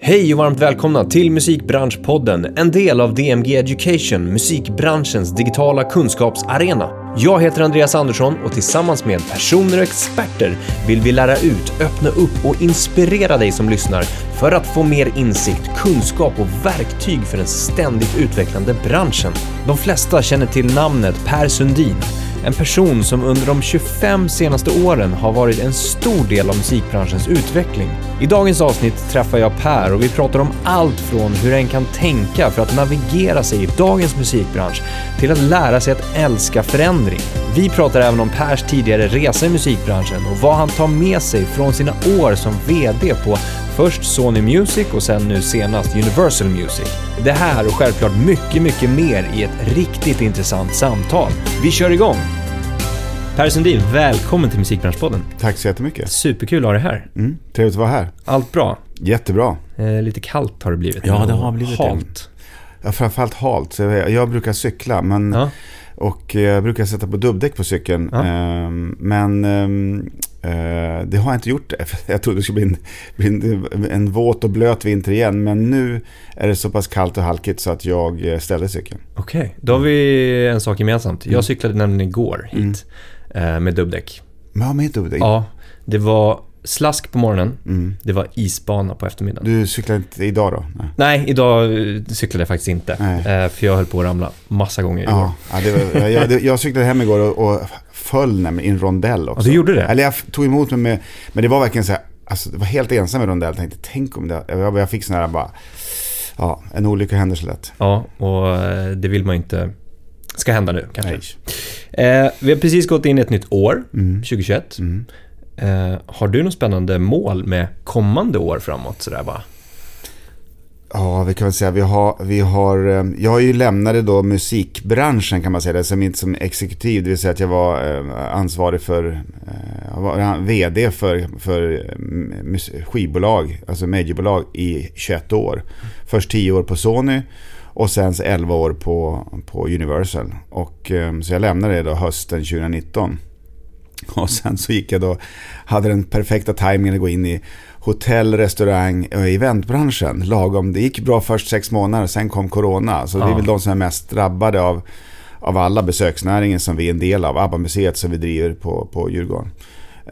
Hej och varmt välkomna till Musikbranschpodden, en del av DMG Education, musikbranschens digitala kunskapsarena. Jag heter Andreas Andersson och tillsammans med personer och experter vill vi lära ut, öppna upp och inspirera dig som lyssnar för att få mer insikt, kunskap och verktyg för den ständigt utvecklande branschen. De flesta känner till namnet Per Sundin, en person som under de 25 senaste åren har varit en stor del av musikbranschens utveckling. I dagens avsnitt träffar jag Per och vi pratar om allt från hur en kan tänka för att navigera sig i dagens musikbransch till att lära sig att älska förändring. Vi pratar även om Pers tidigare resa i musikbranschen och vad han tar med sig från sina år som VD på först Sony Music och sen nu senast Universal Music. Det här och självklart mycket, mycket mer i ett riktigt intressant samtal. Vi kör igång! Per Sundin, välkommen till Musikbranschpodden. Tack så jättemycket. Superkul att ha dig här. Mm, trevligt att vara här. Allt bra? Jättebra. Eh, lite kallt har det blivit. Ja, det har blivit halt. Ja, framförallt halt. Jag, brukar cykla men, Ja. och eh, jag brukar sätta på dubbdäck på cykeln. Ja. Ehm, men ehm, eh, det har jag inte gjort. Jag trodde det skulle bli en, bli en, en våt och blöt vinter igen. Men nu är det så pass kallt och halkigt så att jag eh, ställde cykeln. Okej, då har vi en sak gemensamt. Jag Mm. cyklade nämligen igår hit eh, med dubbdäck. Men med dubbdäck? Ja, det var slask på morgonen. Mm. Det var isbana på eftermiddagen. Du cyklar inte idag då? Nej. Nej, idag eh, cyklade jag faktiskt inte. Nej. Eh, för jag höll på att ramla massa gånger igår. Ja, ja, var, jag, jag, jag cyklade hem igår och, och föll nämligen i en rondell också. Ja, du gjorde det? Eller jag tog emot mig med, men det var verkligen så här, alltså det var helt ensam i rondell. Jag tänkte, tänk om det, jag, jag fick sån här bara, ja, en olycka händer så lätt. Ja, och eh, det vill man ju inte ska hända nu kanske. Eh, vi har precis gått in i ett nytt år, Mm. 2021. Mm. Eh, har du något spännande mål med kommande år framåt? Sådär bara? Ja, vi kan väl säga, vi har, vi har, eh, jag har ju lämnat då musikbranschen kan man säga, det som inte som exekutiv, det vill säga att jag var eh, ansvarig för, eh, jag var vd för, för skivbolag, alltså majorbolag i 21 år. Först 10 år på Sony och sen 11 år på, på Universal. Och, så jag lämnade det då hösten 2019. Och sen så gick jag då, hade den perfekta tajmingen att gå in i hotell, restaurang och eventbranschen. Lagom, det gick bra först sex månader, sen kom corona. Så det är Ja. väl de som är mest drabbade av, av alla besöksnäringen som vi är en del av. ABBA-museet som vi driver på, på Djurgården.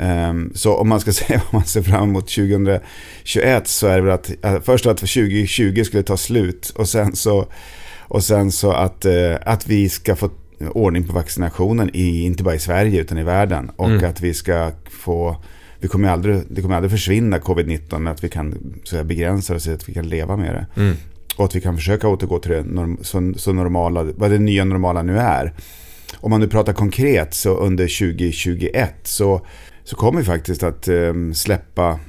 Ehm, så om man ska säga vad man ser fram emot 2021 så är det väl att äh, först att 2020 skulle ta slut och sen så, och sen så att, eh, att vi ska få ordning på vaccinationen, i, inte bara i Sverige utan i världen. Och Mm. att vi ska få, vi kommer aldrig, det kommer aldrig försvinna covid-19 men att vi kan så säga, begränsa det så att vi kan leva med det. Mm. Och att vi kan försöka återgå till det norm, så, så normala, vad det nya normala nu är. Om man nu pratar konkret så under 2021 så, så kommer vi faktiskt att ehm, släppa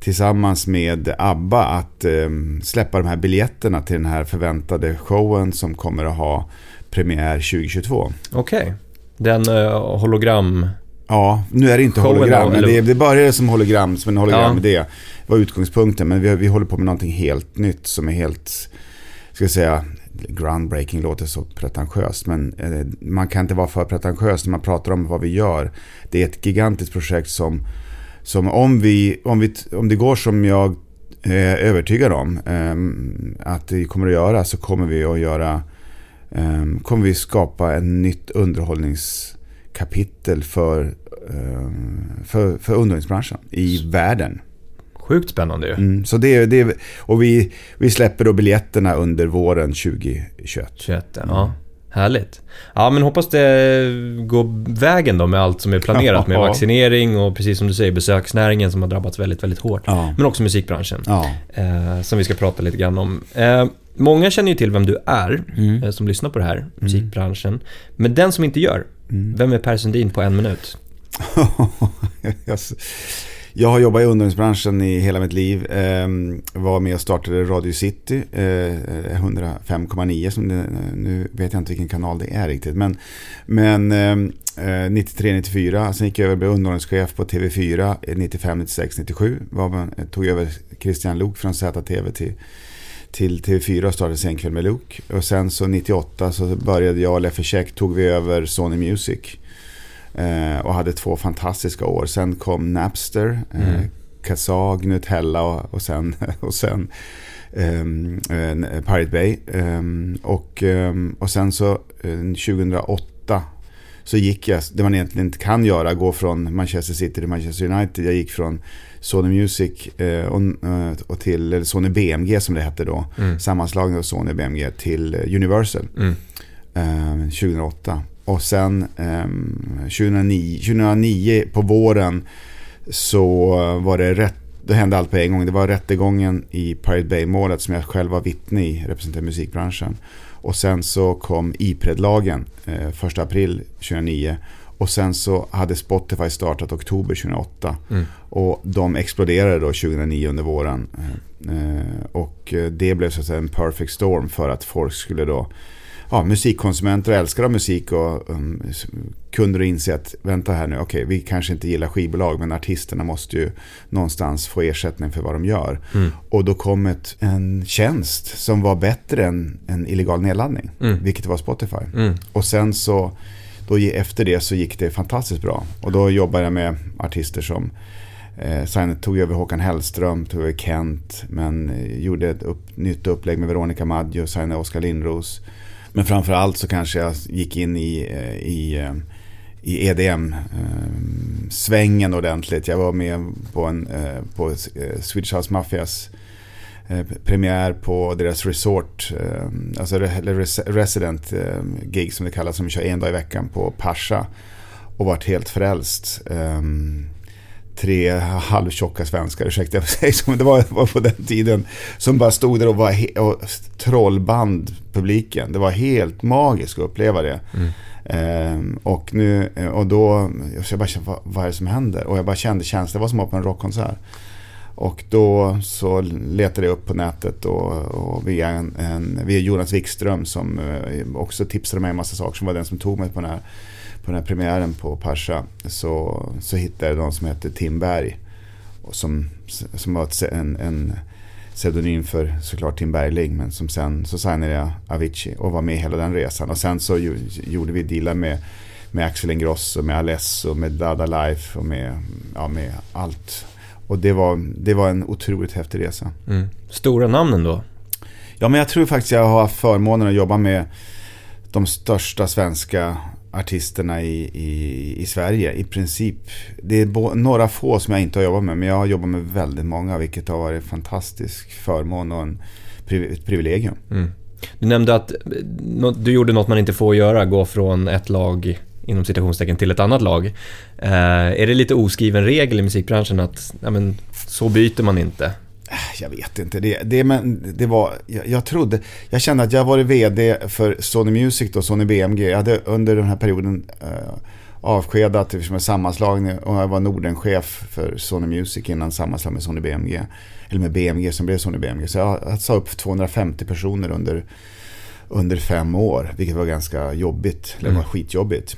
tillsammans med ABBA att ehm, släppa de här biljetterna till den här förväntade showen som kommer att ha premiär 2022. Okej. Den uh, hologram... Ja, nu är det inte Showen hologram, men det, det började som hologram, som en hologram Ja. det var utgångspunkten. Men vi, vi håller på med någonting helt nytt som är helt, ska jag säga, groundbreaking låter så pretentiöst. Men eh, man kan inte vara för pretentiös när man pratar om vad vi gör. Det är ett gigantiskt projekt som, som om, vi, om, vi, om det går som jag är övertygad om eh, att det kommer att göra så kommer vi att göra eh, kommer vi skapa en nytt underhållningskapitel för, eh, för, för underhållningsbranschen i världen. Sjukt spännande ju. Mm, så det, det, och vi, vi släpper då biljetterna under våren 2021. 21, ja. Härligt. Ja, men hoppas det går vägen då med allt som är planerat med vaccinering och precis som du säger besöksnäringen som har drabbats väldigt, väldigt hårt. Ja. Men också musikbranschen. Ja. Eh, som vi ska prata lite grann om. Eh, många känner ju till vem du är, Mm. eh, som lyssnar på det här, musikbranschen. Men den som inte gör, Mm. vem är Per Sundin på en minut? Jag- har jobbat i underhållningsbranschen i hela mitt liv. Ehm, var med och startade Radio City, eh, 105,9 som det, nu vet jag inte vilken kanal det är riktigt. Men, men ehm, eh, 93-94, sen gick jag över och blev underhållningschef på TV4 95, 96, 97. Var, man- eh, tog över Christian Lok från ZTV till till TV4 och startade Senkväll med Luke. Och sen så 98 så började jag och Leffe Käck tog vi över Sony Music. Eh, och hade två fantastiska år. Sen kom Napster. Eh, Mm. Kazag, Nutella och, och sen, och sen um, Pirate Bay. Um, och, um, och sen så 2008 så gick jag, det man egentligen inte kan göra, gå från Manchester City till Manchester United. Jag gick från Sony Music eh, och, eh, till eller Sony BMG som det hette då. Mm. Sammanslagning av Sony BMG till eh, Universal. Mm. Eh, 2008. Och sen eh, 2009, 2009 på våren så var det rätt det hände allt på en gång. Det var rättegången i Pirate Bay-målet som jag själv var vittne i, representerade musikbranschen. Och sen så kom IPRED-lagen eh, 1 april 2009. Och sen så hade Spotify startat oktober 2008. Mm. Och de exploderade då 2009 under våren. Eh, och det blev så att säga en perfect storm för att folk skulle då ja, musikkonsumenter och älskare av musik och um, kunde inse att vänta här nu, okej okay, vi kanske inte gillar skivbolag men artisterna måste ju någonstans få ersättning för vad de gör. Mm. Och då kom ett, en tjänst som var bättre än en illegal nedladdning, mm. vilket var Spotify. Mm. Och sen så, då, efter det så gick det fantastiskt bra. Och då jobbade jag med artister som Eh, sen tog jag över Håkan Hellström, tog över Kent, men eh, gjorde ett upp, nytt upplägg med Veronica Maggio, signade Oskar Lindros. Men framförallt så kanske jag gick in i, eh, i, eh, i EDM-svängen eh, ordentligt. Jag var med på, en, på Swedish House Mafias premiär på deras resort, alltså resident gig som det kallas, som vi kör en dag i veckan på Pasha. Och varit helt frälst. Tre halvtjocka svenskar, ursäkta jag säger men det var, var på den tiden. Som bara stod där och var och trollband publiken. Det var helt magiskt att uppleva det. Mm. Ehm, och, nu, och då, jag bara kände, vad, vad är det som händer? Och jag bara kände känslan, det var som att på en rockkonsert. Och då så letade jag upp på nätet och, och via, en, en, via Jonas Wikström som eh, också tipsade mig en massa saker som var den som tog mig på den här, på den här premiären på Pasha. Så, så hittade jag någon som hette Tim Berg. Som, som var en, en pseudonym för såklart Tim Bergling. Men som sen så signade jag Avicii och var med hela den resan. Och sen så ju, gjorde vi dealar med, med Axel Ingrosso, med Alesso, med Dada Life och med, ja, med allt. Och det var, det var en otroligt häftig resa. Mm. Stora namnen då? Ja, men jag tror faktiskt jag har haft förmånen att jobba med de största svenska artisterna i, i, i Sverige i princip. Det är några få som jag inte har jobbat med men jag har jobbat med väldigt många vilket har varit en fantastisk förmån och en, ett privilegium. Mm. Du nämnde att eh, du gjorde något man inte får göra, gå från ett lag inom citationstecken till ett annat lag. Eh, är det lite oskriven regel i musikbranschen att ja, men, så byter man inte? Jag vet inte. Det, det, men det var, jag, jag, trodde, jag kände att jag varit vd för Sony Music och Sony BMG. Jag hade under den här perioden uh, avskedat eftersom jag sammanslagning och jag var Nordenchef för Sony Music innan sammanslag med Sony BMG. Eller med BMG som blev Sony BMG. Så jag, jag sa upp 250 personer under, under fem år. Vilket var ganska jobbigt, eller mm. var skitjobbigt.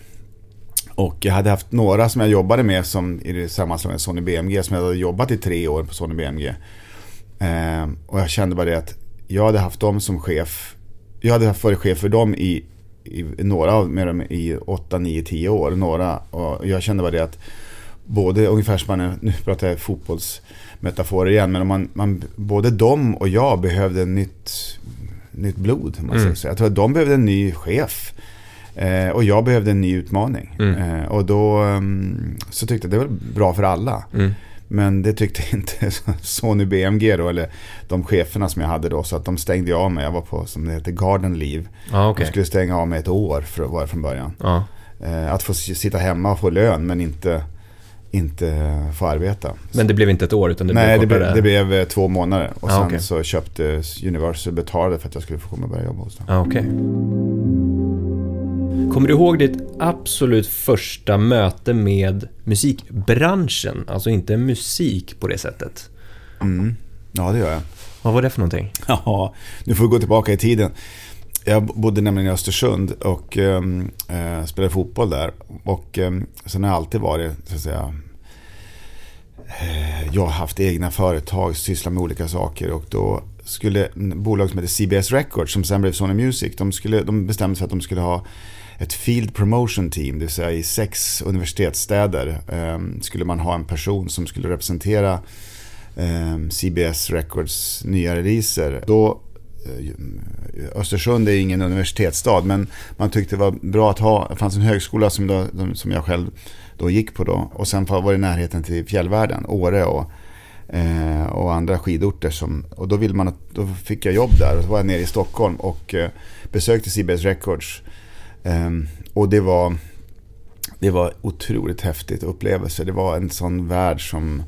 Och jag hade haft några som jag jobbade med som i sammanslagningen Sony BMG som jag hade jobbat i tre år på Sony BMG. Eh, och jag kände bara det att jag hade haft dem som chef. Jag hade varit chef för dem i, i några av dem i 8, 9, 10 år. Några, och jag kände bara det att både ungefär som man, nu pratar jag fotbollsmetaforer igen, men man, man, både de och jag behövde nytt, nytt blod. Man mm. Jag tror att de behövde en ny chef. Eh, och jag behövde en ny utmaning. Mm. Eh, och då um, så tyckte jag det var bra för alla. Mm. Men det tyckte inte Sony BMG då, eller de cheferna som jag hade då. Så att de stängde av mig. Jag var på, som det heter, garden leave. Ah, okay. De skulle stänga av mig ett år för att vara från början. Ah. Att få sitta hemma och få lön men inte, inte få arbeta. Men det blev inte ett år utan det Nej, blev kortare? Nej, det, blev, det blev två månader. Och ah, sen okay. så köpte Universal betalade för att jag skulle få komma och börja jobba hos dem. Ah, okay. Kommer du ihåg ditt absolut första möte med musikbranschen? Alltså inte musik på det sättet. Mm. Ja, det gör jag. Vad var det för någonting? Ja, nu får vi gå tillbaka i tiden. Jag bodde nämligen i Östersund och um, uh, spelade fotboll där. Och um, sen har jag alltid varit, så att säga, uh, jag har haft egna företag, sysslat med olika saker och då skulle bolag som heter CBS Records, som sen blev Sony Music, de, skulle, de bestämde sig för att de skulle ha ett Field Promotion Team, det vill säga i sex universitetsstäder eh, skulle man ha en person som skulle representera eh, CBS Records nya releaser. Då, eh, Östersund är ingen universitetsstad men man tyckte det var bra att ha, det fanns en högskola som, då, som jag själv då gick på då. Och sen var det närheten till fjällvärlden, Åre och, eh, och andra skidorter. Som, och då, vill man att, då fick jag jobb där och så var jag nere i Stockholm och eh, besökte CBS Records. Ehm, och det var, det var otroligt häftigt upplevelse. Det var en sån värld som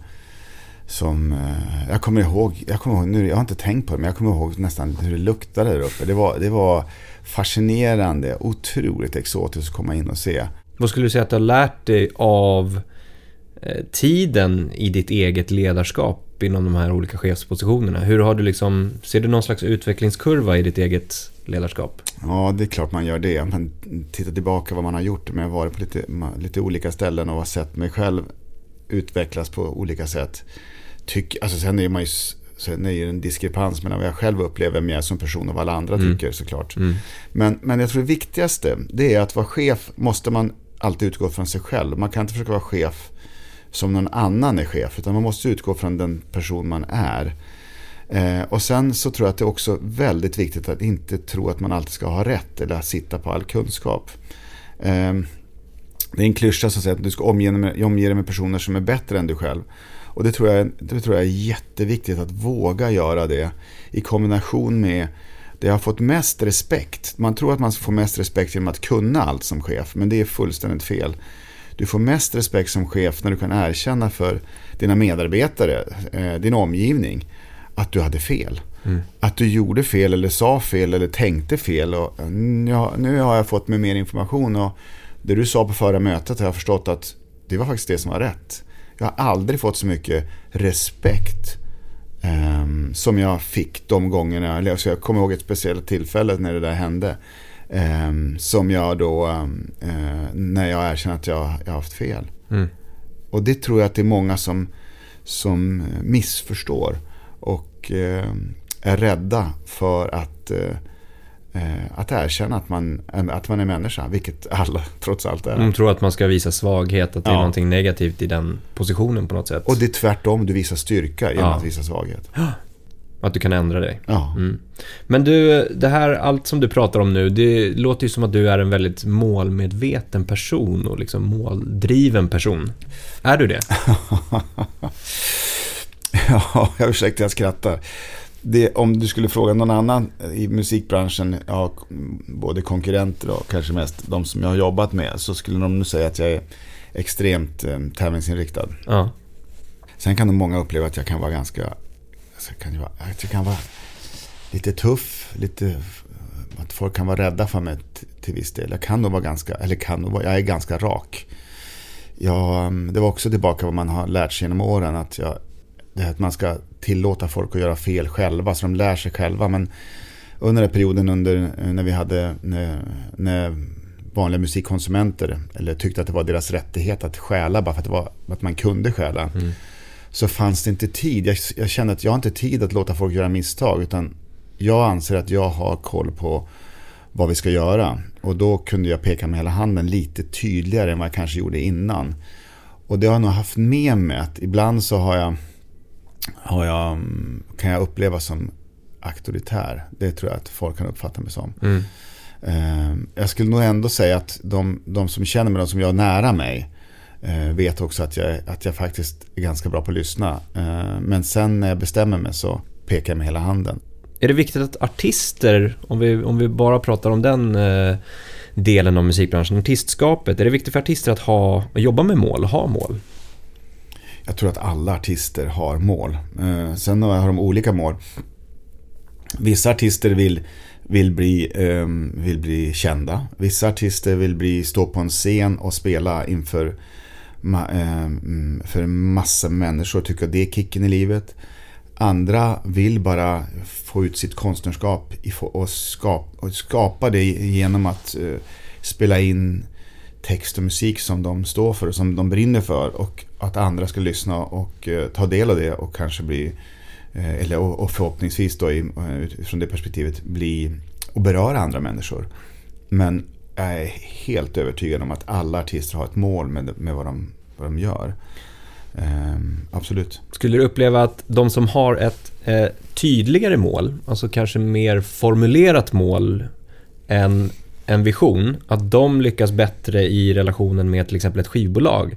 som, eh, jag kommer ihåg, jag kommer ihåg nu, jag har inte tänkt på det, men jag kommer ihåg nästan hur det luktade där uppe. Det var, det var fascinerande, otroligt exotiskt att komma in och se. Vad skulle du säga att du har lärt dig av eh, tiden i ditt eget ledarskap inom de här olika chefspositionerna? Hur har du liksom, ser du någon slags utvecklingskurva i ditt eget ledarskap? Ja, det är klart man gör det. Man tittar tillbaka vad man har gjort. Men jag har varit på lite, lite olika ställen och har sett mig själv utvecklas på olika sätt. Tyck, alltså sen är man ju Sen är det en diskrepans mellan vad jag själv upplever vem jag är som person och vad alla andra mm. tycker såklart. Mm. Men, men jag tror det viktigaste det är att vara chef måste man alltid utgå från sig själv. Man kan inte försöka vara chef som någon annan är chef. Utan man måste utgå från den person man är. Eh, och sen så tror jag att det är också väldigt viktigt att inte tro att man alltid ska ha rätt eller sitta på all kunskap. Eh, det är en klyscha som säger att du ska omge dig, med, omge dig med personer som är bättre än du själv. Och det tror, jag, det tror jag är jätteviktigt att våga göra det i kombination med det har fått mest respekt. Man tror att man får mest respekt genom att kunna allt som chef, men det är fullständigt fel. Du får mest respekt som chef när du kan erkänna för dina medarbetare, eh, din omgivning, att du hade fel. Mm. Att du gjorde fel eller sa fel eller tänkte fel. Och, mm, nu har jag fått med mer information och det du sa på förra mötet har jag förstått att det var faktiskt det som var rätt. Jag har aldrig fått så mycket respekt Um, som jag fick de gångerna, eller jag kommer ihåg ett speciellt tillfälle när det där hände. Um, som jag då, um, uh, när jag erkänner att jag, jag har haft fel. Mm. Och det tror jag att det är många som, som missförstår. Och uh, är rädda för att uh, Eh, att erkänna att man, att man är människa, vilket alla trots allt är. De tror att man ska visa svaghet, att det ja. är någonting negativt i den positionen på något sätt. Och det är tvärtom, du visar styrka genom ja. att visa svaghet. Att du kan ändra dig. Ja. Mm. Men du, det här, allt som du pratar om nu, det låter ju som att du är en väldigt målmedveten person och liksom måldriven person. Är du det? ja, jag ursäkta jag skrattar det, om du skulle fråga någon annan i musikbranschen, ja, både konkurrenter och kanske mest de som jag har jobbat med, så skulle de nog säga att jag är extremt eh, tävlingsinriktad. Ja. Sen kan nog många uppleva att jag kan vara ganska, alltså, kan jag, jag kan vara lite tuff, lite, att folk kan vara rädda för mig till viss del. Jag kan nog vara ganska, eller kan nog vara, jag är ganska rak. Jag, det var också tillbaka vad man har lärt sig genom åren, att jag det här att man ska tillåta folk att göra fel själva så de lär sig själva. Men under den perioden under, när vi hade när, när vanliga musikkonsumenter eller tyckte att det var deras rättighet att stjäla bara för att, det var, att man kunde stjäla. Mm. Så fanns det inte tid. Jag, jag kände att jag har inte tid att låta folk göra misstag. Utan jag anser att jag har koll på vad vi ska göra. Och då kunde jag peka med hela handen lite tydligare än vad jag kanske gjorde innan. Och det har jag nog haft med mig att ibland så har jag har jag, kan jag uppleva som auktoritär. Det tror jag att folk kan uppfatta mig som. Mm. Ehm, jag skulle nog ändå säga att de, de som känner mig, de som jag har nära mig, eh, vet också att jag, att jag faktiskt är ganska bra på att lyssna. Ehm, men sen när jag bestämmer mig så pekar jag med hela handen. Är det viktigt att artister, om vi, om vi bara pratar om den eh, delen av musikbranschen, artistskapet, är det viktigt för artister att ha, jobba med mål, ha mål? Jag tror att alla artister har mål. Eh, sen har de olika mål. Vissa artister vill, vill, bli, eh, vill bli kända. Vissa artister vill bli, stå på en scen och spela inför eh, för massa människor och tycker att det är kicken i livet. Andra vill bara få ut sitt konstnärskap och skapa, och skapa det genom att eh, spela in text och musik som de står för och som de brinner för. Och att andra ska lyssna och eh, ta del av det och kanske bli, eh, eller, och, förhoppningsvis då utifrån eh, det perspektivet bli och beröra andra människor. Men jag är helt övertygad om att alla artister har ett mål med, med vad, de, vad de gör. Ehm, absolut. Skulle du uppleva att de som har ett eh, tydligare mål, alltså kanske mer formulerat mål än en vision, att de lyckas bättre i relationen med till exempel ett skivbolag?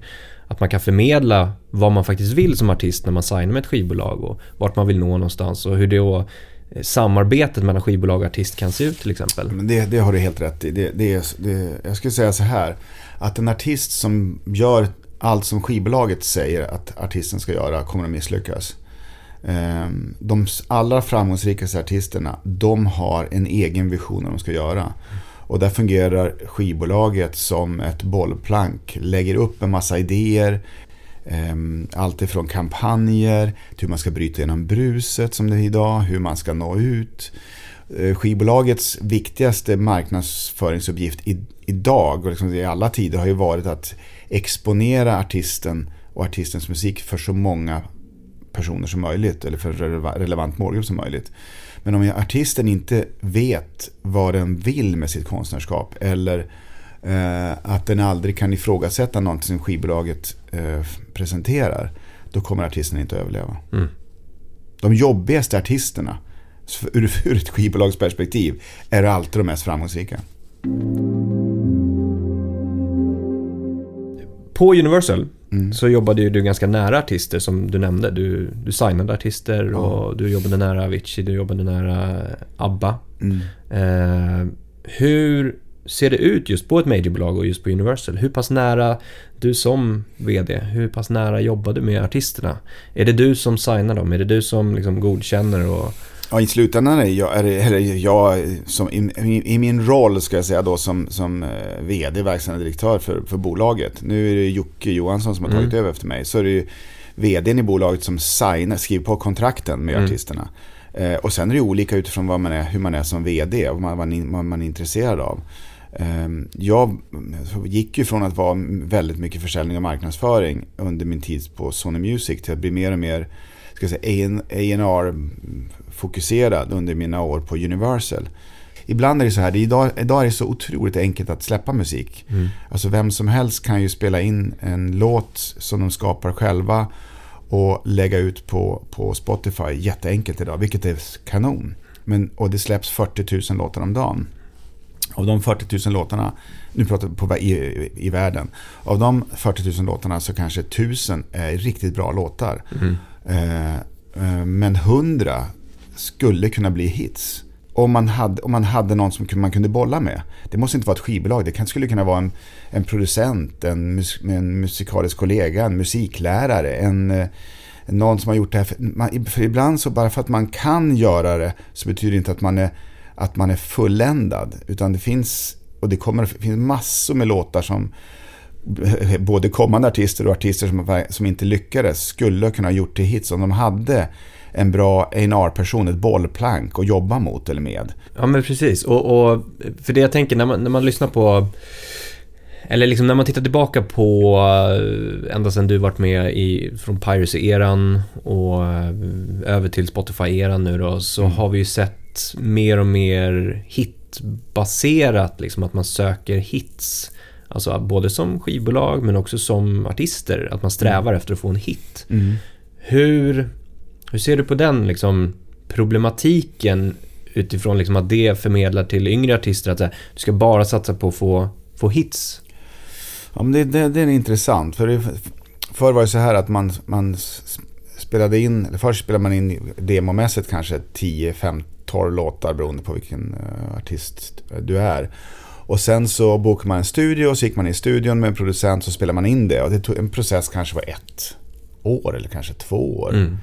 Att man kan förmedla vad man faktiskt vill som artist när man signar med ett skivbolag och vart man vill nå någonstans och hur då eh, samarbetet mellan skivbolag och artist kan se ut till exempel. Men det, det har du helt rätt i. Det, det, det, jag skulle säga så här, att en artist som gör allt som skivbolaget säger att artisten ska göra kommer att misslyckas. Ehm, de allra framgångsrikaste artisterna, de har en egen vision om vad de ska göra. Och där fungerar skivbolaget som ett bollplank. Lägger upp en massa idéer. Ehm, allt ifrån kampanjer till hur man ska bryta igenom bruset som det är idag. Hur man ska nå ut. Eh, skivbolagets viktigaste marknadsföringsuppgift idag och liksom i alla tider har ju varit att exponera artisten och artistens musik för så många personer som möjligt eller för relevant målgrupp som möjligt. Men om artisten inte vet vad den vill med sitt konstnärskap eller eh, att den aldrig kan ifrågasätta någonting som skivbolaget eh, presenterar, då kommer artisten inte att överleva. Mm. De jobbigaste artisterna, ur, ur ett skivbolags perspektiv, är alltid de mest framgångsrika. På Universal mm. så jobbade ju du ganska nära artister som du nämnde. Du, du signade artister ja. och du jobbade nära Avicii, du jobbade nära ABBA. Mm. Eh, hur ser det ut just på ett majorbolag och just på Universal? Hur pass nära, du som VD, hur pass nära jobbar du med artisterna? Är det du som signar dem? Är det du som liksom godkänner och Ja, i slutändan är jag, eller jag som, i, i, min roll ska jag säga då som, som eh, vd, verkställande direktör för, för bolaget. Nu är det Jocke Johansson som har tagit mm. över efter mig. Så är det ju vdn i bolaget som signar, skriver på kontrakten med mm. artisterna. Eh, och sen är det olika utifrån vad man är, hur man är som vd och vad man, vad man är intresserad av. Eh, jag gick ju från att vara väldigt mycket försäljning och marknadsföring under min tid på Sony Music till att bli mer och mer ska säga, A&R fokuserad under mina år på Universal. Ibland är det så här, idag, idag är det så otroligt enkelt att släppa musik. Mm. Alltså vem som helst kan ju spela in en låt som de skapar själva och lägga ut på, på Spotify jätteenkelt idag, vilket är kanon. Men, och det släpps 40 000 låtar om dagen. Av de 40 000 låtarna, nu pratar vi på, i, i världen, av de 40 000 låtarna så kanske 1000 är riktigt bra låtar. Mm. Eh, eh, men 100 skulle kunna bli hits. Om man hade, om man hade någon som man kunde bolla med. Det måste inte vara ett skivbolag. Det skulle kunna vara en, en producent, en, en musikalisk kollega, en musiklärare, en, eh, någon som har gjort det här. För, man, för ibland så bara för att man kan göra det så betyder det inte att man är, att man är fulländad. Utan det finns, och det kommer, det finns massor med låtar som eh, både kommande artister och artister som, som inte lyckades skulle kunna ha gjort till hits om de hade en bra A&R-person, ett bollplank att jobba mot eller med. Ja men precis, och, och för det jag tänker när man, när man lyssnar på eller liksom när man tittar tillbaka på eh, ända sedan du varit med i, från Piracy-eran och eh, över till Spotify-eran nu då, så mm. har vi ju sett mer och mer hitbaserat, liksom att man söker hits. Alltså både som skivbolag men också som artister, att man strävar mm. efter att få en hit. Mm. Hur hur ser du på den liksom, problematiken utifrån liksom att det förmedlar till yngre artister att du ska bara satsa på att få, få hits? Ja, men det, det, det är intressant. För det, förr var det så här att man, man spelade in, eller först spelade man in demomässigt kanske 10, 15, 12 låtar beroende på vilken uh, artist du är. Och sen så bokade man en studio och så gick man i studion med en producent så spelade man in det. Och det tog, en process kanske var ett år eller kanske två år. Mm.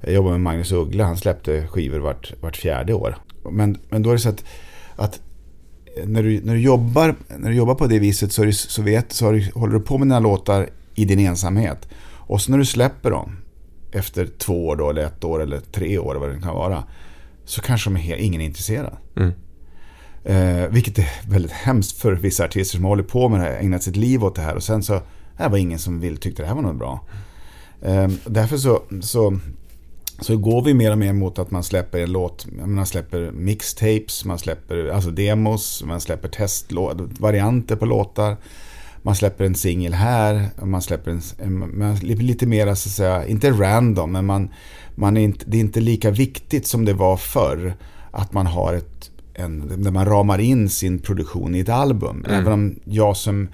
Jag jobbade med Magnus Uggla, han släppte skivor vart, vart fjärde år. Men, men då är det så att, att när, du, när, du jobbar, när du jobbar på det viset så, det, så, vet, så du, håller du på med dina låtar i din ensamhet. Och så när du släpper dem efter två år då, eller ett år eller tre år, vad det kan vara. Så kanske de är ingen är intresserad. Mm. Eh, vilket är väldigt hemskt för vissa artister som håller på med det här, ägnat sitt liv åt det här och sen så det var ingen som vill, tyckte det här var något bra. Eh, därför så, så så går vi mer och mer mot att man släpper en låt, man släpper mixtapes, man släpper alltså demos, man släpper testvarianter på låtar. man släpper en singel här, man släpper en, en, lite mer så att säga, inte random, men man, man är inte, det är inte lika viktigt som det var förr att man har ett, en, där man ramar in sin produktion i ett album. Mm. Även om jag som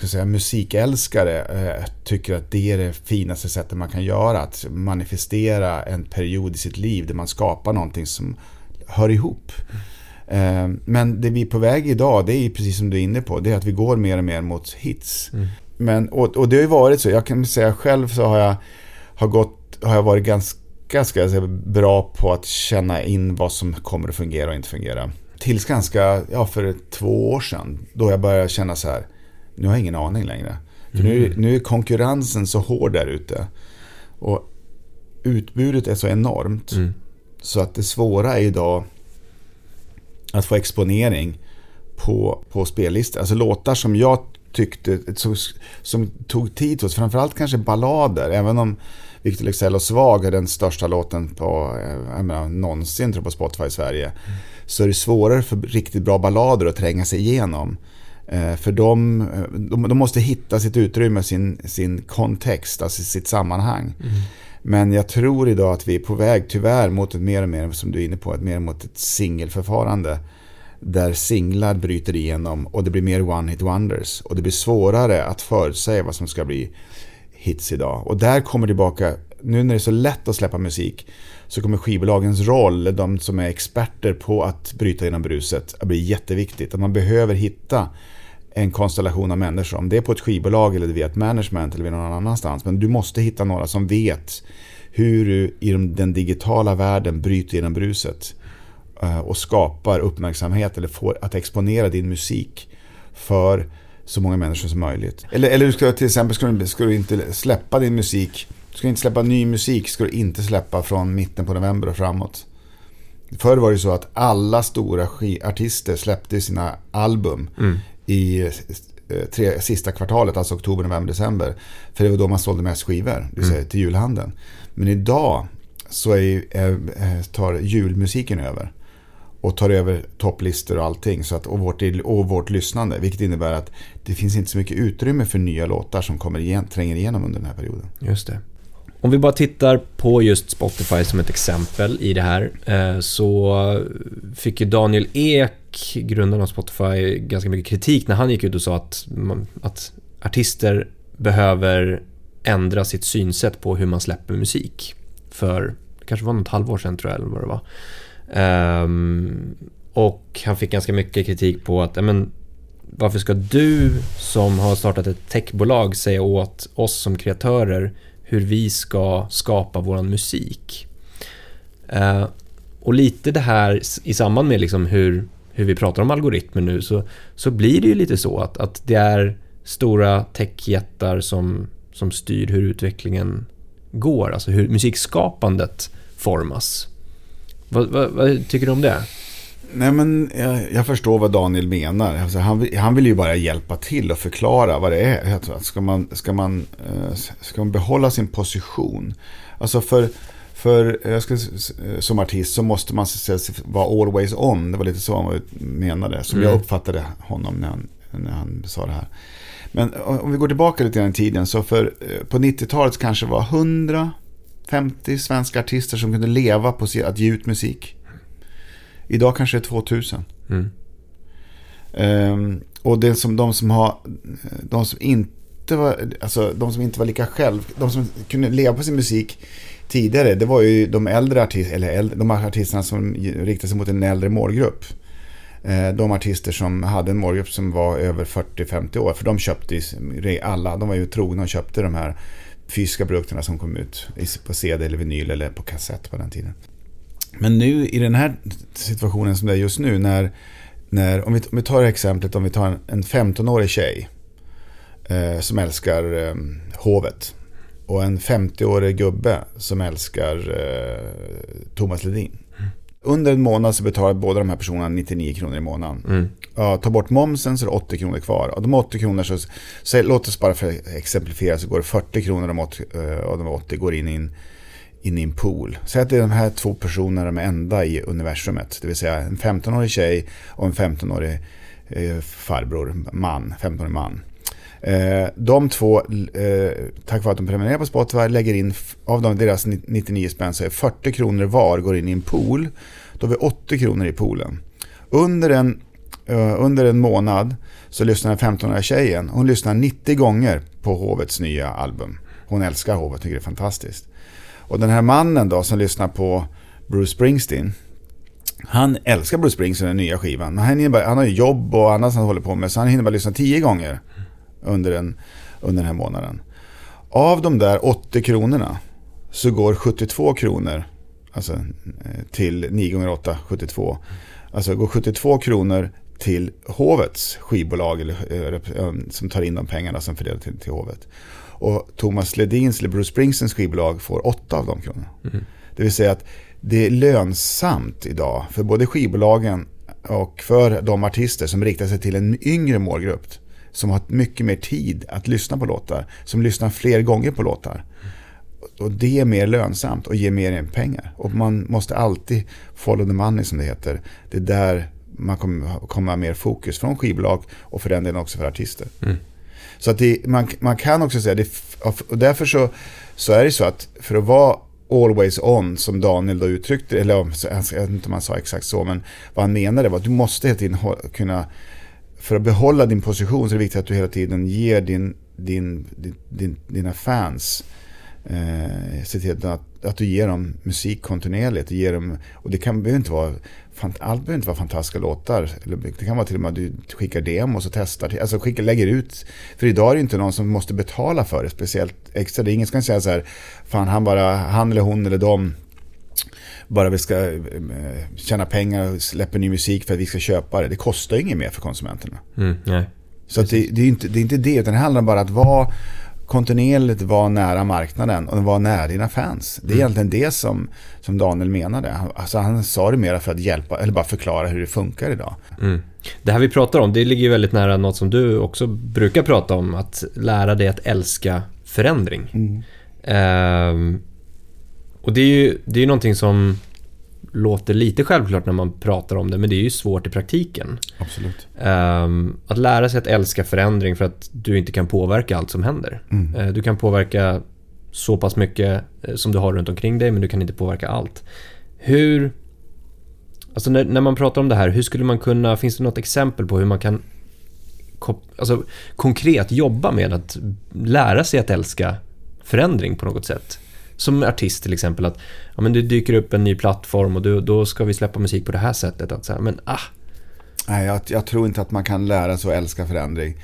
ska säga, musikälskare eh, tycker att det är det finaste sättet man kan göra. Att manifestera en period i sitt liv där man skapar någonting som hör ihop. Eh, men det vi är på väg idag, det är precis som du är inne på, det är att vi går mer och mer mot hits. Mm. Men, och, och, det har ju varit så, jag kan säga själv så har jag, har gått, har jag varit ganska ska jag säga, bra på att känna in vad som kommer att fungera och inte fungera. Tills ganska, ja för två år sedan, då jag började känna så här, nu har jag ingen aning längre. För mm. nu, nu är konkurrensen så hård där ute. Och utbudet är så enormt. Mm. Så att det svåra är idag att få exponering på, på spellistor. Alltså låtar som jag tyckte, som, som tog tid hos, framförallt kanske ballader. Även om Victor Leksell och Svag är den största låten på, eh, jag menar, någonsin tror på Spotify i Sverige. Mm. Så är det svårare för riktigt bra ballader att tränga sig igenom. Eh, för de, de, de, måste hitta sitt utrymme, sin, sin kontext, alltså sitt sammanhang. Mm. Men jag tror idag att vi är på väg, tyvärr, mot ett mer och mer, som du är inne på, ett mer mot ett singelförfarande. Där singlar bryter igenom och det blir mer one-hit wonders. Och det blir svårare att förutsäga vad som ska bli hits idag. Och där kommer tillbaka, nu när det är så lätt att släppa musik, så kommer skivbolagens roll, de som är experter på att bryta genom bruset, att bli jätteviktigt. Att man behöver hitta en konstellation av människor. Om det är på ett skivbolag eller via ett management eller någon annanstans. Men du måste hitta några som vet hur du i den digitala världen bryter genom bruset. Eh, och skapar uppmärksamhet eller får att exponera din musik för så många människor som möjligt. Eller, eller ska, till exempel ska du, ska du inte släppa din musik. Du ska inte släppa ny musik. Ska du inte släppa från mitten på november och framåt. Förr var det så att alla stora artister släppte sina album mm i eh, tre, sista kvartalet, alltså oktober, november, december. För det var då man sålde mest skivor, det vill säga mm. till julhandeln. Men idag så är, är, tar julmusiken över. Och tar över topplistor och allting. Så att, och, vårt, och vårt lyssnande. Vilket innebär att det finns inte så mycket utrymme för nya låtar som kommer igen, tränger igenom under den här perioden. Just det. Om vi bara tittar på just Spotify som ett exempel i det här eh, så fick ju Daniel Ek, grundaren av Spotify, ganska mycket kritik när han gick ut och sa att, att artister behöver ändra sitt synsätt på hur man släpper musik. För det kanske var något halvår sedan tror jag, eller vad det var. Ehm, och han fick ganska mycket kritik på att, men, varför ska du som har startat ett techbolag säga åt oss som kreatörer hur vi ska skapa vår musik. Eh, och lite det här i samband med liksom hur, hur vi pratar om algoritmer nu så, så blir det ju lite så att, att det är stora techjättar som, som styr hur utvecklingen går, alltså hur musikskapandet formas. Vad, vad, vad tycker du om det? Nej, men jag, jag, förstår vad Daniel menar. Alltså, han, han vill ju bara hjälpa till och förklara vad det är. Ska man, ska man, eh, ska man behålla sin position? Alltså för, för jag ska, som artist så måste man vara always on. Det var lite så han menade. Som mm. jag uppfattade honom när han, när han sa det här. Men om vi går tillbaka lite grann i tiden. Så för, eh, på 90-talet kanske det var 150 svenska artister som kunde leva på att ge ut musik. Idag kanske det är 2000. Mm. Um, och det som de som har, de som inte var, alltså de som inte var lika själv, de som kunde leva på sin musik tidigare, det var ju de äldre artisterna, eller äldre, de artisterna som riktade sig mot en äldre målgrupp. Ehm, de artister som hade en målgrupp som var över 40-50 år, för de köpte alla, de var ju trogna och köpte de här fysiska produkterna som kom ut på CD eller vinyl eller på kassett på den tiden. Men nu i den här situationen som det är just nu när, när om, vi, om vi tar exemplet om vi tar en, en 15-årig tjej eh, som älskar eh, hovet och en 50-årig gubbe som älskar eh, Thomas Ledin. Mm. Under en månad så betalar båda de här personerna 99 kronor i månaden. Mm. Ja, ta bort momsen så är det 80 kronor kvar. Och de 80 kronor så, så låt oss bara för exemplifiera så går det 40 kronor av 80, av de 80 går in i en in i en pool. Säg att det är de här två personerna de enda i universumet. Det vill säga en 15-årig tjej och en 15-årig eh, farbror, man, 15-årig man. Eh, de två, eh, tack vare att de prenumererar på Spotify, lägger in, av de, deras 99 spänn så är 40 kronor var går in i en pool. Då har vi 80 kronor i poolen. Under en, eh, under en månad så lyssnar den 15-åriga tjejen, hon lyssnar 90 gånger på Hovets nya album. Hon älskar Hovet, tycker det är fantastiskt. Och den här mannen då som lyssnar på Bruce Springsteen, han älskar Bruce Springsteen, den nya skivan. Han, bara, han har ju jobb och annat han håller på med, så han hinner bara lyssna tio gånger under, den, under den här månaden. Av de där 80 kronorna så går 72 kronor alltså, eh, till 9 gånger 8, 72. Alltså går 72 kronor till hovets skivbolag eller, eh, eh, som tar in de pengarna som fördelar till, till hovet. Och Thomas Ledins eller Bruce Springsteens skivbolag får 8 av de kronorna. Mm. Det vill säga att det är lönsamt idag för både skivbolagen och för de artister som riktar sig till en yngre målgrupp som har mycket mer tid att lyssna på låtar, som lyssnar fler gånger på låtar. Och det är mer lönsamt och ger mer pengar. Och man måste alltid follow the money som det heter. Det är där man kommer, kommer ha mer fokus från skivbolag och för den delen också för artister. Mm. Så att det, man, man kan också säga, det, och därför så, så är det så att för att vara always on, som Daniel då uttryckte eller jag vet inte om han sa exakt så, men vad han menade var att du måste hela tiden kunna för att behålla din position så är det viktigt att du hela tiden ger din, din, din, dina fans eh, se till att, att du ger dem musik kontinuerligt. Ger dem, och det kan, behöver inte vara, allt behöver inte vara fantastiska låtar. Det kan vara till och med att du skickar demos och testar. Alltså skickar, lägger ut. För idag är det inte någon som måste betala för det speciellt extra. Det är ingen som kan säga så här, fan han bara, han eller hon eller de bara vi ska eh, tjäna pengar och släppa ny musik för att vi ska köpa det. Det kostar ju inget mer för konsumenterna. Mm, nej. Så det, det, är inte, det är inte det, utan det handlar bara om att vara kontinuerligt vara nära marknaden och vara nära dina fans. Det är mm. egentligen det som, som Daniel menade. Alltså han sa det mer för att hjälpa, eller bara förklara hur det funkar idag. Mm. Det här vi pratar om, det ligger väldigt nära något som du också brukar prata om, att lära dig att älska förändring. Mm. Um, och det är ju det är någonting som låter lite självklart när man pratar om det, men det är ju svårt i praktiken. Absolut. Um, att lära sig att älska förändring för att du inte kan påverka allt som händer. Mm. Uh, du kan påverka så pass mycket uh, som du har runt omkring dig, men du kan inte påverka allt. Hur... Alltså när, när man pratar om det här, hur skulle man kunna... Finns det något exempel på hur man kan alltså, konkret jobba med att lära sig att älska förändring på något sätt? Som artist till exempel att ja, men det dyker upp en ny plattform och då, då ska vi släppa musik på det här sättet. Att så här, men ah. Nej, jag, jag, tror inte att man kan lära sig att älska förändring.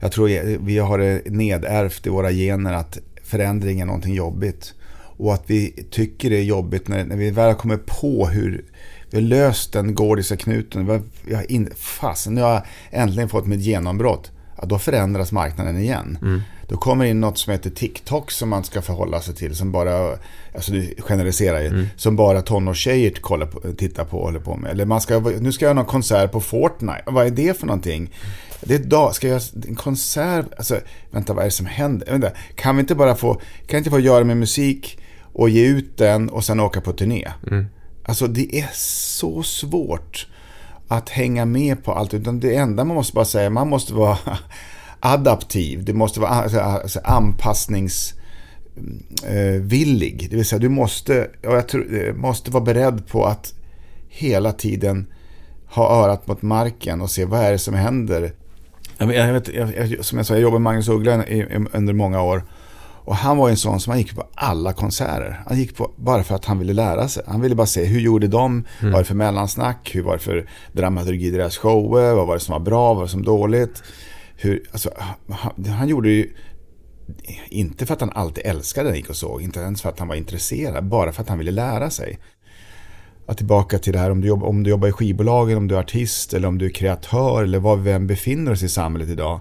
Jag tror vi har det nedärvt i våra gener att förändring är någonting jobbigt. Och att vi tycker det är jobbigt när, när vi väl har kommit på hur vi har löst den gordiska knuten. Vi har in, fasen, nu har jag äntligen fått mitt genombrott. Ja, då förändras marknaden igen. Mm. Då kommer in något som heter TikTok som man ska förhålla sig till. Som bara, alltså du generaliserar ju, mm. som bara tonårstjejer kollar på, tittar på och håller på med. Eller man ska, nu ska jag ha någon konsert på Fortnite. Vad är det för någonting? Det är dag, ska jag en konsert? Alltså, vänta vad är det som händer? Vänta, kan vi inte bara få, kan jag inte få göra med musik och ge ut den och sen åka på turné? Mm. Alltså det är så svårt att hänga med på allt. Utan det enda man måste bara säga, man måste vara adaptiv. Du måste vara alltså, alltså, anpassningsvillig. Det vill säga du måste, jag tror, eh, måste vara beredd på att hela tiden ha örat mot marken och se vad är det som händer. Jag vet, jag, som jag sa, jag jobbade med Magnus Uggla under många år. Och han var en sån som han gick på alla konserter. Han gick på bara för att han ville lära sig. Han ville bara se hur gjorde de? Mm. Vad var det för mellansnack? Hur var det för dramaturgi i deras shower? Vad var det som var bra? Vad var det som var dåligt? Hur, alltså, han, han gjorde ju inte för att han alltid älskade den gick och såg, inte ens för att han var intresserad, bara för att han ville lära sig. Att tillbaka till det här om du, jobbar, om du jobbar i skivbolagen, om du är artist eller om du är kreatör eller var vi än befinner oss i samhället idag.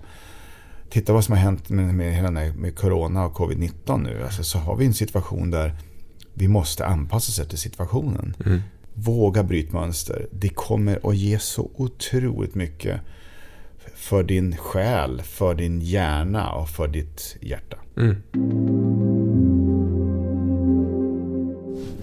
Titta vad som har hänt med, med, med corona och covid-19 nu. Alltså, så har vi en situation där vi måste anpassa oss efter situationen. Mm. Våga bryta mönster. Det kommer att ge så otroligt mycket för din själ, för din hjärna och för ditt hjärta. Mm.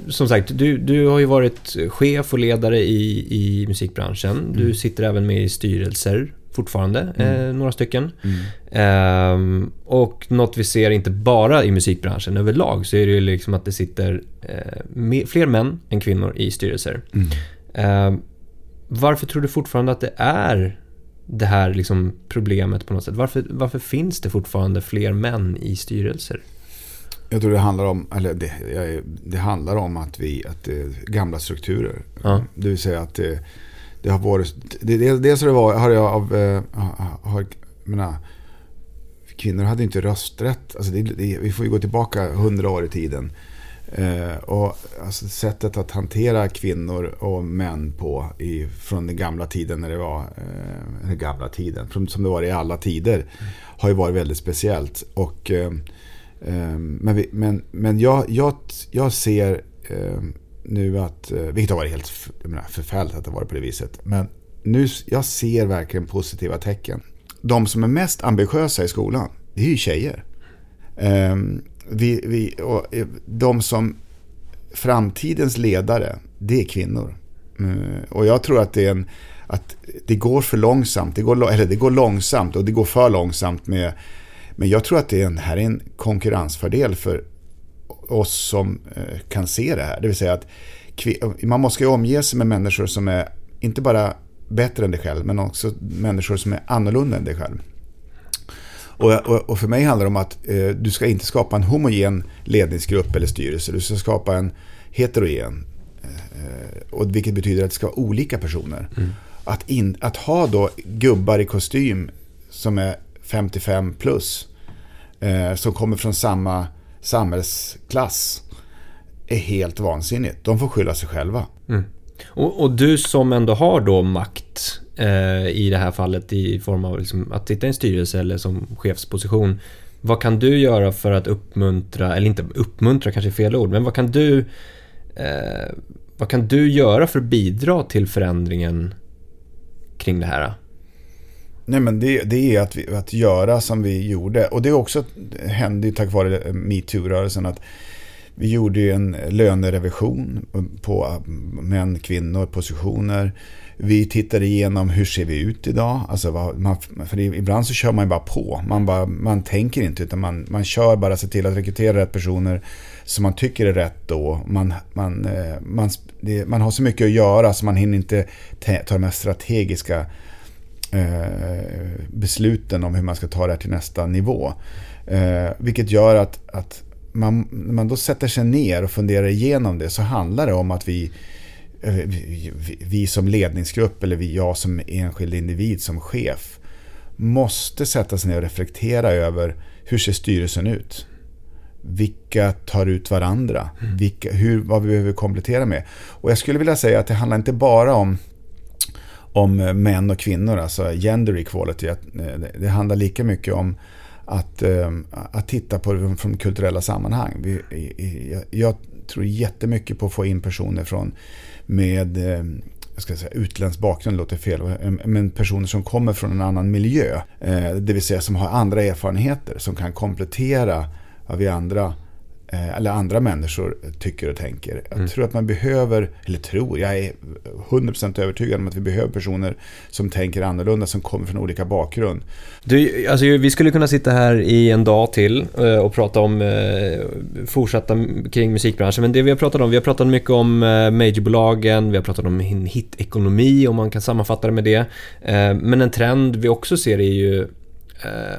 Som sagt, du, du har ju varit chef och ledare i, i musikbranschen. Mm. Du sitter även med i styrelser fortfarande, mm. eh, några stycken. Mm. Eh, och något vi ser inte bara i musikbranschen överlag så är det ju liksom att det sitter eh, fler män än kvinnor i styrelser. Mm. Ehm, varför tror du fortfarande att det är det här liksom problemet på något sätt? Varför, varför finns det fortfarande fler män i styrelser? Jag tror det handlar om, eller det, det handlar om att vi, att gamla strukturer. Ja. Det vill säga att det, det har varit, det, dels har det varit, har jag av, eh, har, menar, kvinnor hade inte rösträtt. Alltså det, det, vi får ju gå tillbaka hundra år i tiden. Eh, och alltså sättet att hantera kvinnor och män på i, från den gamla tiden när det var, eh, den gamla tiden, från, som det var i alla tider, mm. har ju varit väldigt speciellt. Och, eh, eh, men, vi, men, men jag, jag, jag ser eh, nu att, eh, vilket har varit helt menar, förfärligt att det har varit på det viset, men nu, jag ser verkligen positiva tecken. De som är mest ambitiösa i skolan, det är ju tjejer. Ehm, vi, vi, och eh, de som framtidens ledare, det är kvinnor. Mm, och jag tror att det är en att det går för långsamt, det går, eller det går långsamt och det går för långsamt med men jag tror att det är en, här är en konkurrensfördel för oss som eh, kan se det här. Det vill säga att man måste ju omge sig med människor som är inte bara bättre än dig själv men också människor som är annorlunda än dig själv. Och, och, och, för mig handlar det om att eh, du ska inte skapa en homogen ledningsgrupp eller styrelse. Du ska skapa en heterogen. Eh, och vilket betyder att det ska vara olika personer. Mm. Att, in, att ha då gubbar i kostym som är 55 plus. Eh, som kommer från samma samhällsklass. Är helt vansinnigt. De får skylla sig själva. Mm. Och, och, du som ändå har då makt eh, i det här fallet i form av liksom att sitta i en styrelse eller som chefsposition. Vad kan du göra för att uppmuntra, eller inte uppmuntra kanske är fel ord, men vad kan du eh, vad kan du göra för att bidra till förändringen kring det här? Nej men det, det är att, vi, att göra som vi gjorde. Och det också hände ju tack vare metoo-rörelsen att vi gjorde ju en lönerevision på män, kvinnor, positioner. Vi tittar igenom hur ser vi ut idag. Alltså, man, för ibland så kör man ju bara på. Man, bara, man tänker inte utan man, man kör bara se till att rekrytera rätt personer som man tycker är rätt då. Man, man, eh, man, det, man har så mycket att göra så man hinner inte ta de här strategiska eh, besluten om hur man ska ta det här till nästa nivå. Eh, vilket gör att, att man, när man då sätter sig ner och funderar igenom det så handlar det om att vi, vi, vi som ledningsgrupp eller vi, jag som enskild individ som chef måste sätta sig ner och reflektera över hur ser styrelsen ut? Vilka tar ut varandra? Mm. Vilka, hur, vad vi behöver komplettera med. Och jag skulle vilja säga att det handlar inte bara om om män och kvinnor, alltså gender equality. Eh, det handlar lika mycket om att, eh, att titta på det från kulturella sammanhang. Vi, jag tror jättemycket på att få in personer från med eh, jag ska säga, utländsk bakgrund låter fel, eh, men personer som kommer från en annan miljö. Eh, det vill säga som har andra erfarenheter som kan komplettera vad vi andra eller andra människor tycker och tänker. Jag mm. tror att man behöver, eller tror, jag är 100% övertygad om att vi behöver personer som tänker annorlunda, som kommer från olika bakgrund. Du, alltså, vi skulle kunna sitta här i en dag till eh, och prata om eh, fortsatta kring musikbranschen, men det vi har pratat om, vi har pratat mycket om majorbolagen, vi har pratat om hitekonomi, om man kan sammanfatta det med det. Men en trend vi också ser är ju eh,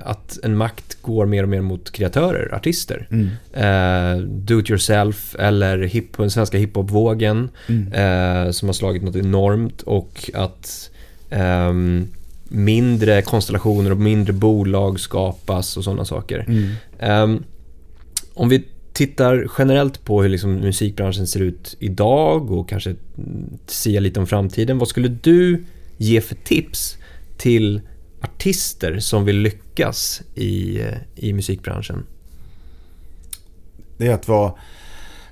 att en makt går mer och mer mot kreatörer, artister. Mm. Eh, do it yourself eller hip, den svenska hiphopvågen mm. eh, som har slagit något enormt och att ehm, mindre konstellationer och mindre bolag skapas och sådana saker. Mm. Ehm, om vi tittar generellt på hur liksom musikbranschen ser ut idag och kanske säga lite om framtiden. Vad skulle du ge för tips till artister som vill lyckas i, i musikbranschen? Det är att vara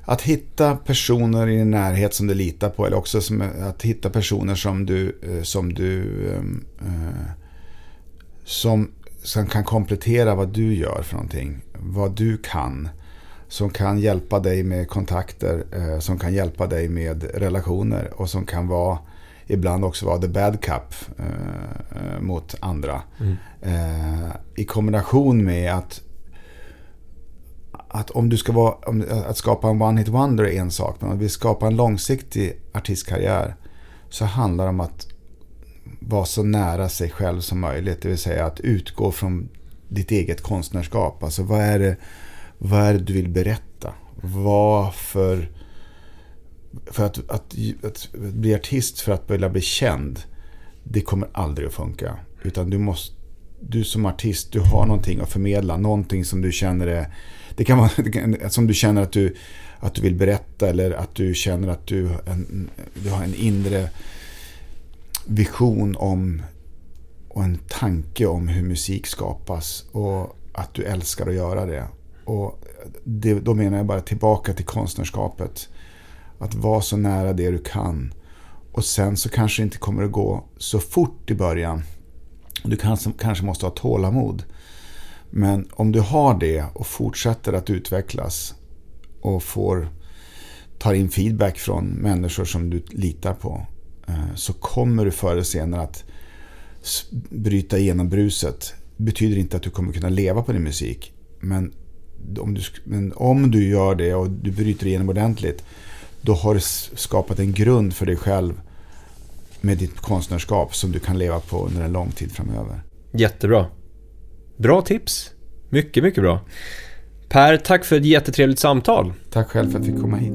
att hitta personer i din närhet som du litar på eller också som, att hitta personer som du, eh, som du ehm, eh, som, som kan komplettera vad du gör för någonting. Vad du kan. Som kan hjälpa dig med kontakter, eh, som kan hjälpa dig med relationer och som kan vara ibland också vara the bad cup eh, mot andra. Mm. Eh, I kombination med att att om du ska vara, om, att skapa en one hit wonder är en sak, men om vi skapar en långsiktig artistkarriär så handlar det om att vara så nära sig själv som möjligt. Det vill säga att utgå från ditt eget konstnärskap. Alltså vad är det, vad är det du vill berätta? Vad för... För att, att, att, bli artist för att vilja bli känd, det kommer aldrig att funka. Utan du måste... Du som artist, du har någonting att förmedla. Någonting som du känner är... Det kan vara som du känner att du, att du vill berätta eller att du känner att du, en, du har en inre vision om och en tanke om hur musik skapas och att du älskar att göra det. Och det, då menar jag bara tillbaka till konstnärskapet. Att vara så nära det du kan. Och sen så kanske det inte kommer att gå så fort i början. Du kanske, kanske måste ha tålamod. Men om du har det och fortsätter att utvecklas och får tar in feedback från människor som du litar på eh, så kommer du förr eller senare att bryta igenom bruset. Det betyder inte att du kommer kunna leva på din musik. Men om du, men om du gör det och du bryter igenom ordentligt då har du skapat en grund för dig själv med ditt konstnärskap som du kan leva på under en lång tid framöver. Jättebra. Bra tips. Mycket, mycket bra. Per, tack för ett jättetrevligt samtal. Tack själv för att vi fick komma hit.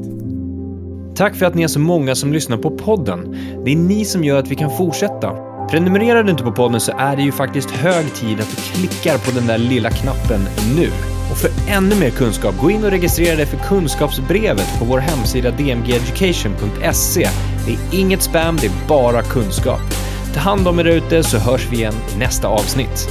Tack för att ni är så många som lyssnar på podden. Det är ni som gör att vi kan fortsätta. Prenumererar du inte på podden så är det ju faktiskt hög tid att du klickar på den där lilla knappen nu. Och för ännu mer kunskap, gå in och registrera dig för kunskapsbrevet på vår hemsida dmgeducation.se. Det är inget spam, det är bara kunskap. Ta hand om er ute så hörs vi igen i nästa avsnitt.